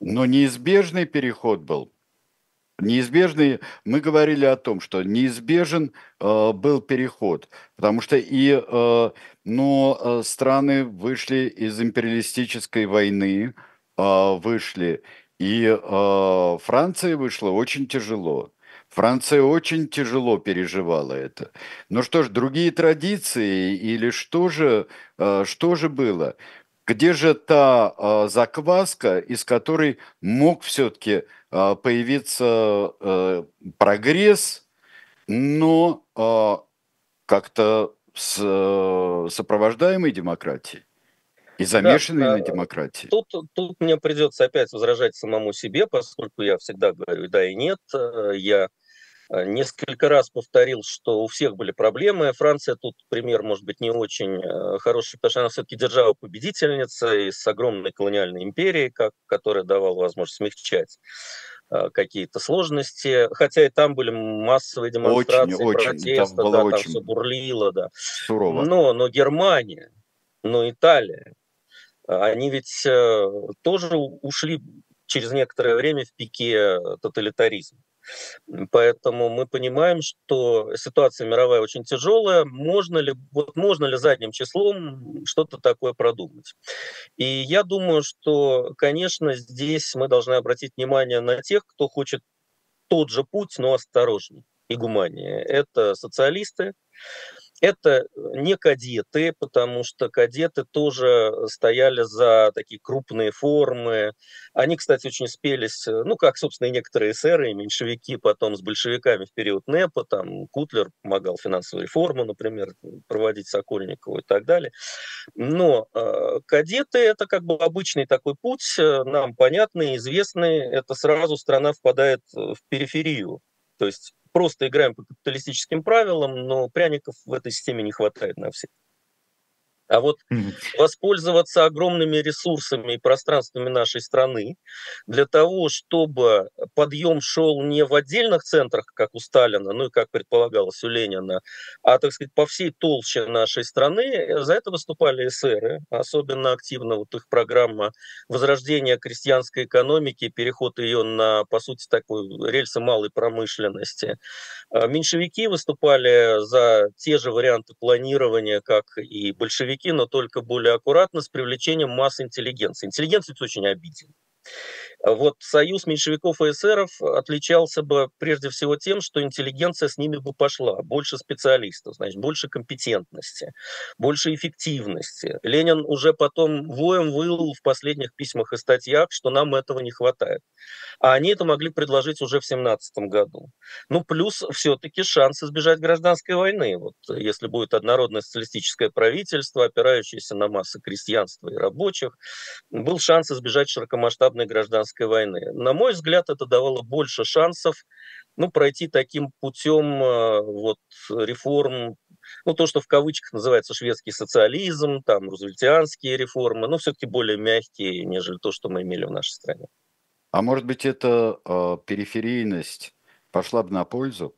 Но неизбежный переход был. Неизбежный, мы говорили о том, что неизбежен э, был переход, потому что и э, но э, страны вышли из империалистической войны, э, вышли, и э, Франция вышла очень тяжело. Франция очень тяжело переживала это. Ну что ж, другие традиции или что же, э, что же было? Где же та э, закваска, из которой мог все-таки э, появиться прогресс, но как-то с сопровождаемой демократией? И замешанные да, на демократии. Тут, тут мне придется опять возражать самому себе, поскольку я всегда говорю да и нет. Я несколько раз повторил, что у всех были проблемы. Франция тут пример, может быть, не очень э, хороший, потому что она все-таки держава-победительница и с огромной колониальной империей, как, которая давала возможность смягчать э, какие-то сложности, хотя и там были массовые демонстрации, очень, протесты, там, да, очень там все бурлило, да. Сурово. Но, но Германия, но Италия, они ведь тоже ушли через некоторое время в пике тоталитаризма. Поэтому мы понимаем, что ситуация мировая очень тяжелая. Можно ли, вот можно ли задним числом что-то такое продумать? И я думаю, что, конечно, здесь мы должны обратить внимание на тех, кто хочет тот же путь, но осторожней и гуманнее. Это социалисты, это не кадеты, потому что кадеты тоже стояли за такие крупные формы. Они, кстати, очень спелись, ну, как, собственно, и некоторые эсеры, и меньшевики потом с большевиками в период НЭПа, там Кутлер помогал финансовую реформу, например, проводить Сокольникову и так далее. Но э, кадеты – это как бы обычный такой путь, э, нам понятный, известный. Это сразу страна впадает в периферию. То есть просто играем по капиталистическим правилам, но пряников в этой системе не хватает на всех. А вот воспользоваться огромными ресурсами и пространствами нашей страны для того, чтобы подъем шел не в отдельных центрах, как у Сталина, ну и как предполагалось у Ленина, а, так сказать, по всей толще нашей страны, за это выступали эсеры, особенно активно вот их программа возрождения крестьянской экономики, переход ее на, по сути, такой рельсы малой промышленности. А меньшевики выступали за те же варианты планирования, как и большевики, большевики, но только более аккуратно, с привлечением масс интеллигенции. Интеллигенция очень обиден. Вот союз меньшевиков и эсеров отличался бы прежде всего тем, что интеллигенция с ними бы пошла, больше специалистов, значит, больше компетентности, больше эффективности. Ленин уже потом воем выл в последних письмах и статьях, что нам этого не хватает. А они это могли предложить уже в 17 году. Ну, плюс все-таки шанс избежать гражданской войны. Вот если будет однородное социалистическое правительство, опирающееся на массы крестьянства и рабочих, был шанс избежать широкомасштабной гражданской войны. На мой взгляд, это давало больше шансов ну, пройти таким путем э, вот, реформ, ну, то, что в кавычках называется шведский социализм, там, рузвельтианские реформы, но все-таки более мягкие, нежели то, что мы имели в нашей стране. А может быть, эта э, периферийность пошла бы на пользу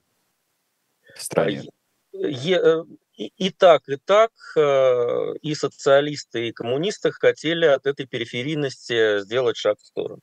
стране? Э, и, и так, и так, э, и социалисты, и коммунисты хотели от этой периферийности сделать шаг в сторону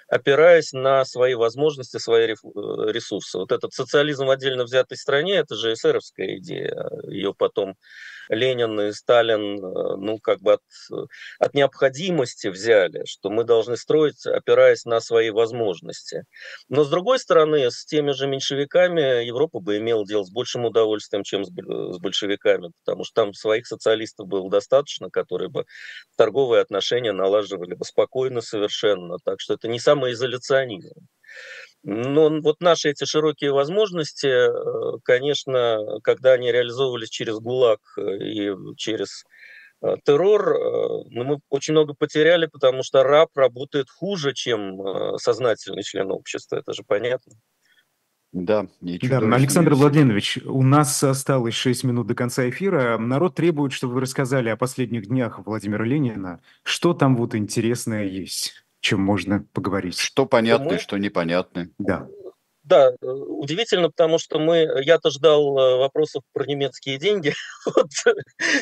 опираясь на свои возможности, свои э, ресурсы. Вот этот социализм в отдельно взятой стране, это же эсеровская идея. Ее потом Ленин и Сталин, э, ну, как бы от, от необходимости взяли, что мы должны строить, опираясь на свои возможности. Но, с другой стороны, с теми же меньшевиками Европа бы имела дело с большим удовольствием, чем с, большевиками, потому что там своих социалистов было достаточно, которые бы торговые отношения налаживали бы спокойно совершенно. Так что это не самоизоляционизм. Но вот наши эти широкие возможности, э, конечно, когда они реализовывались через ГУЛАГ э, и через э, террор, ну, мы очень много потеряли, потому что раб работает хуже, чем сознательный член общества, это же понятно. Да, да, Александр Владимирович, у нас осталось 6 минут до конца эфира. Народ требует, чтобы вы рассказали о последних днях Владимира Ленина. Что там вот интересное есть? Чем можно поговорить. Что понятно, что непонятно. Да. Да, э, удивительно, потому что мы, я-то ждал э, вопросов про немецкие деньги, [LAUGHS] вот,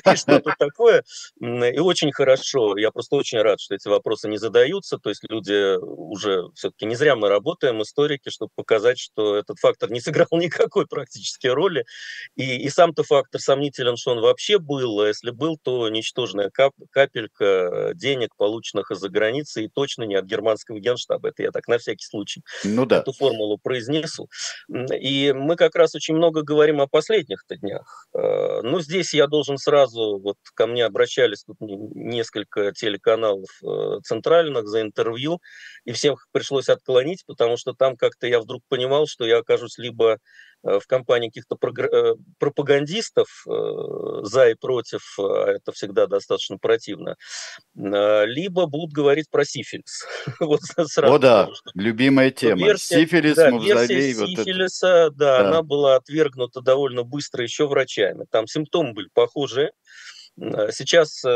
и что-то такое, и очень хорошо, я просто очень рад, что эти вопросы не задаются, то есть люди уже, все-таки не зря мы работаем, историки, чтобы показать, что этот фактор не сыграл [LAUGHS] никакой практически роли, и, и сам-то фактор сомнителен, что он вообще был, а если был, то ничтожная кап, капелька денег, полученных из-за границы, и точно не от германского генштаба, это я так на всякий случай ну, да. эту формулу произнес изнесу. И мы как раз очень много говорим о последних-то днях. Э, Но ну, здесь я должен сразу, вот ко мне обращались тут несколько телеканалов э, центральных за интервью, и всех пришлось отклонить, потому что там как-то я вдруг понимал, что я окажусь либо в компании каких-то э, пропагандистов э, за и против, а это всегда достаточно противно, либо будут говорить про сифилис. [LAUGHS] вот сразу, О да, что, любимая тема. Версия, сифилис, да, мавзолей. Вот сифилиса, это. да, да, она была отвергнута довольно быстро еще врачами. Там симптомы были похожие. Э, сейчас э,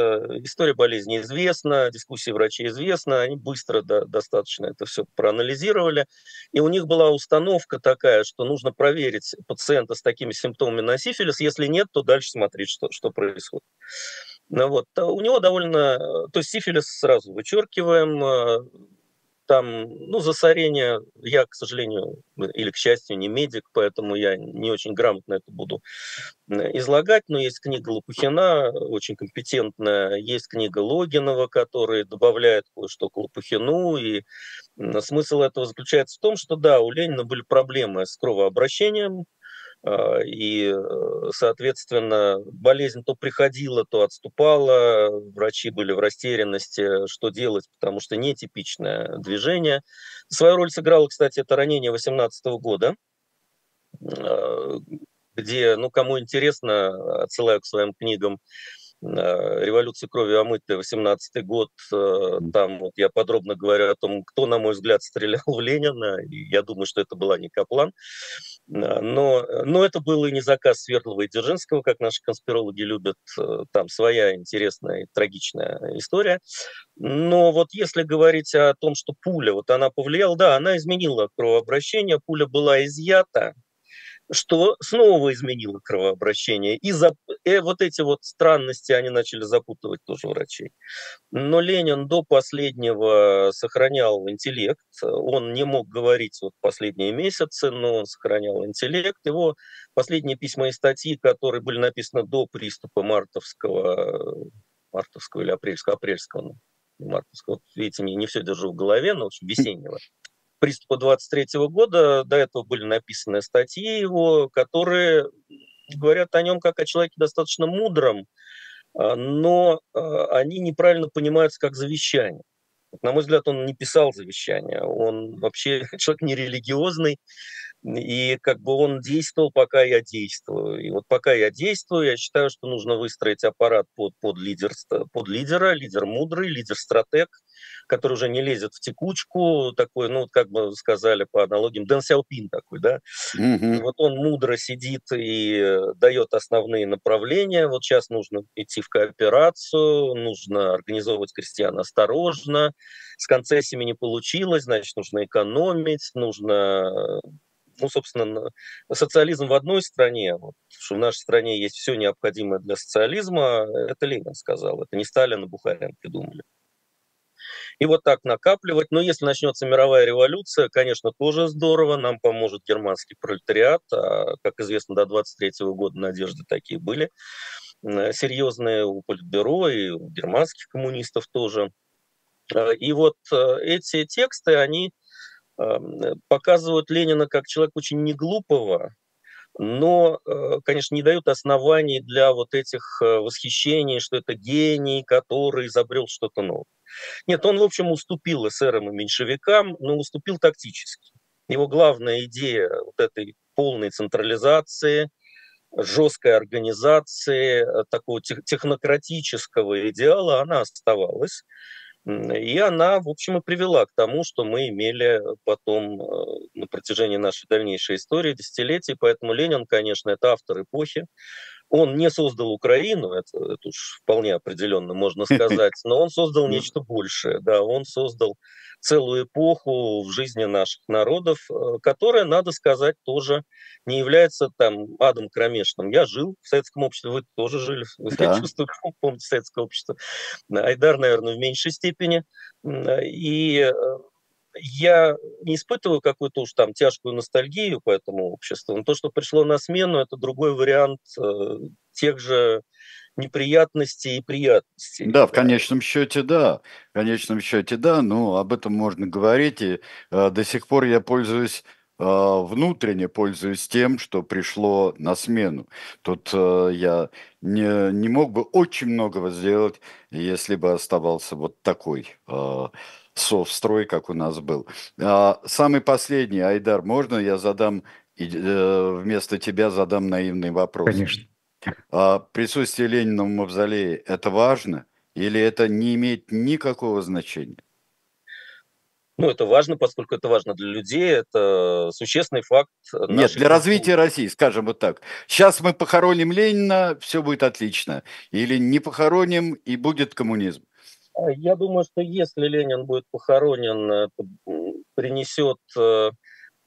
история болезни известна, дискуссии врачей известна, они быстро да, достаточно это все проанализировали, и у них была установка такая, что нужно проверить пациента с такими симптомами на сифилис, если нет, то дальше смотреть, что, что происходит. Ну, вот. У него довольно... То есть сифилис сразу вычеркиваем, там, ну, засорение, я, к сожалению, или к счастью, не медик, поэтому я не очень грамотно это буду излагать, но есть книга Лопухина, очень компетентная, есть книга Логинова, который добавляет кое-что к Лопухину, и смысл этого заключается в том, что, да, у Ленина были проблемы с кровообращением, и, э, соответственно, болезнь то приходила, то отступала, врачи были в растерянности, что делать, потому что нетипичное движение. Свою роль сыграло, кстати, это ранение 18 года, а, где, ну, кому интересно, отсылаю к своим книгам, революции крови омытая, 18 год, э, там вот я подробно говорю о том, кто, на мой взгляд, стрелял в Ленина, и я думаю, что это была не Каплан, э, но, но это был и не заказ Свердлова и Дзержинского, как наши конспирологи любят, там своя интересная и трагичная история. Но вот если говорить о том, что пуля, вот она повлияла, да, она изменила кровообращение, пуля была изъята, что снова изменило кровообращение. И за, э, вот эти вот странности они начали запутывать тоже врачей. Но Ленин до последнего сохранял интеллект. Он не мог говорить вот последние месяцы, но он сохранял интеллект. Его последние письма и статьи, которые были написаны до приступа мартовского, мартовского или апрельского, апрельского, мартовского. Вот, видите, не, не все держу в голове, но, в общем, весеннего приступа 23 года. До этого были написаны статьи его, которые говорят о нем как о человеке достаточно мудром, а, но а, они неправильно понимаются как завещание. На мой взгляд, он не писал завещание. Он вообще [LAUGHS] человек нерелигиозный, и как бы он действовал, пока я действую. И вот пока я действую, я считаю, что нужно выстроить аппарат под, под, лидерство, под лидера, лидер мудрый, лидер-стратег, который уже не лезет в текучку, такой, ну, как бы сказали по аналогиям, Дэн Сяопин такой, да. Mm-hmm. Вот он мудро сидит и э, дает основные направления. Вот сейчас нужно идти в кооперацию, нужно организовывать крестьян осторожно, с концессиями не получилось, значит, нужно экономить, нужно ну, собственно, социализм в одной стране, вот, что в нашей стране есть все необходимое для социализма, это Ленин сказал, это не Сталин и Бухарин придумали. И вот так накапливать. Но если начнется мировая революция, конечно, тоже здорово. Нам поможет германский пролетариат. А, как известно, до 23 года надежды такие были серьезные у Политбюро и у германских коммунистов тоже. А, и вот э, эти тексты, они показывают Ленина как человека очень неглупого, но, э, конечно, не дают оснований для вот этих э, восхищений, что это гений, который изобрел что-то новое. Нет, он, в общем, уступил эсерам и меньшевикам, но уступил тактически. Его главная идея вот этой полной централизации, жесткой организации, э, такого технократического идеала, она оставалась. И она, в общем, и привела к тому, что мы имели потом э, на протяжении нашей дальнейшей истории, десятилетий. Поэтому Ленин, конечно, это автор эпохи. Он не создал Украину, это, это уж вполне определенно можно сказать, но он создал [LAUGHS] нечто большее. Да, он создал целую эпоху в жизни наших народов, э, которая, надо сказать, тоже не является там адом кромешным. Я жил в советском обществе, вы тоже жили, [LAUGHS] да. я чувствую, [LAUGHS] помните советское общество. Айдар, наверное, в меньшей степени. И э, я не испытываю какую-то уж там тяжкую ностальгию по этому обществу, но то, что пришло на смену, это другой вариант э, тех же неприятностей и приятностей. Да, в конечном счете, да. В конечном счете, да, но об этом можно говорить. И э, до сих пор я пользуюсь э, внутренне пользуюсь тем, что пришло на смену. Тут э, я не, не мог бы очень многого сделать, если бы оставался вот такой э, совстрой, как у нас был. А, самый последний, Айдар, можно я задам, э, вместо тебя задам наивный вопрос? Конечно. А присутствие Ленина в мавзолее – это важно или это не имеет никакого значения? Ну, это важно, поскольку это важно для людей, это существенный факт. Нет, для культуры. развития России, скажем вот так. Сейчас мы похороним Ленина, все будет отлично. Или не похороним, и будет коммунизм. А, я думаю, что если Ленин будет похоронен, это принесет э,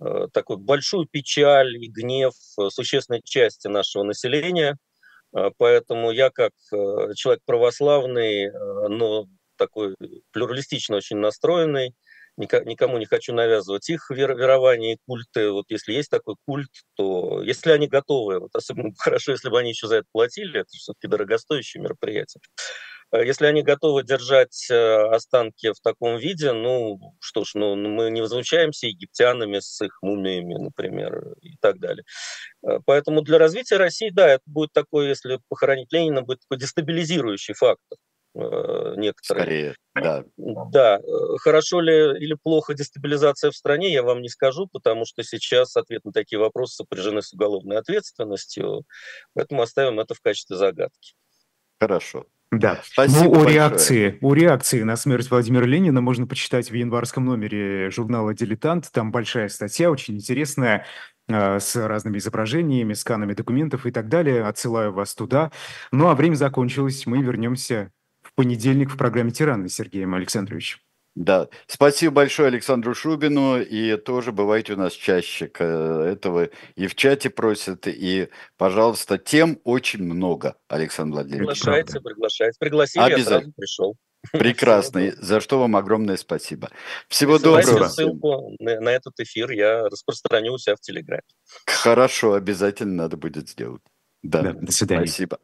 э, такую большую печаль и гнев существенной части нашего населения. Поэтому я как э, человек православный, но такой плюралистично очень настроенный, никому не хочу навязывать их верование и культы. Вот если есть такой культ, то если они готовы, вот особенно [LAUGHS] хорошо, если бы они еще за это платили, это все-таки дорогостоящее мероприятие. Э, если они готовы держать э, останки в таком виде, ну что ж, ну, ну мы не возмущаемся египтянами с их мумиями, например, и так далее. Э, поэтому для развития России, да, это будет такой, если похоронить Ленина, будет такой дестабилизирующий фактор некоторые. Скорее, да. Да, хорошо ли или плохо дестабилизация в стране, я вам не скажу, потому что сейчас ответ на такие вопросы сопряжены с уголовной ответственностью, поэтому оставим это в качестве загадки. Хорошо. Да. Спасибо ну, о большое. реакции, о реакции на смерть Владимира Ленина можно почитать в январском номере журнала «Дилетант». Там большая статья, очень интересная, э, с разными изображениями, сканами документов и так далее. Отсылаю вас туда. Ну, а время закончилось. Мы вернемся в понедельник в программе «Тираны» с Сергеем Александровичем. Да, спасибо большое Александру Шубину, и тоже бывайте у нас чаще этого и в чате просят, и, пожалуйста, тем очень много, Александр Владимирович. Приглашайте, приглашайте. Пригласили, Обязательно. я сразу пришел. [LAUGHS] Прекрасно, за что вам огромное спасибо. Всего доброго. ссылку на, на этот эфир я распространю у себя в Телеграме. Хорошо, обязательно надо будет сделать. Да, да до свидания. Спасибо.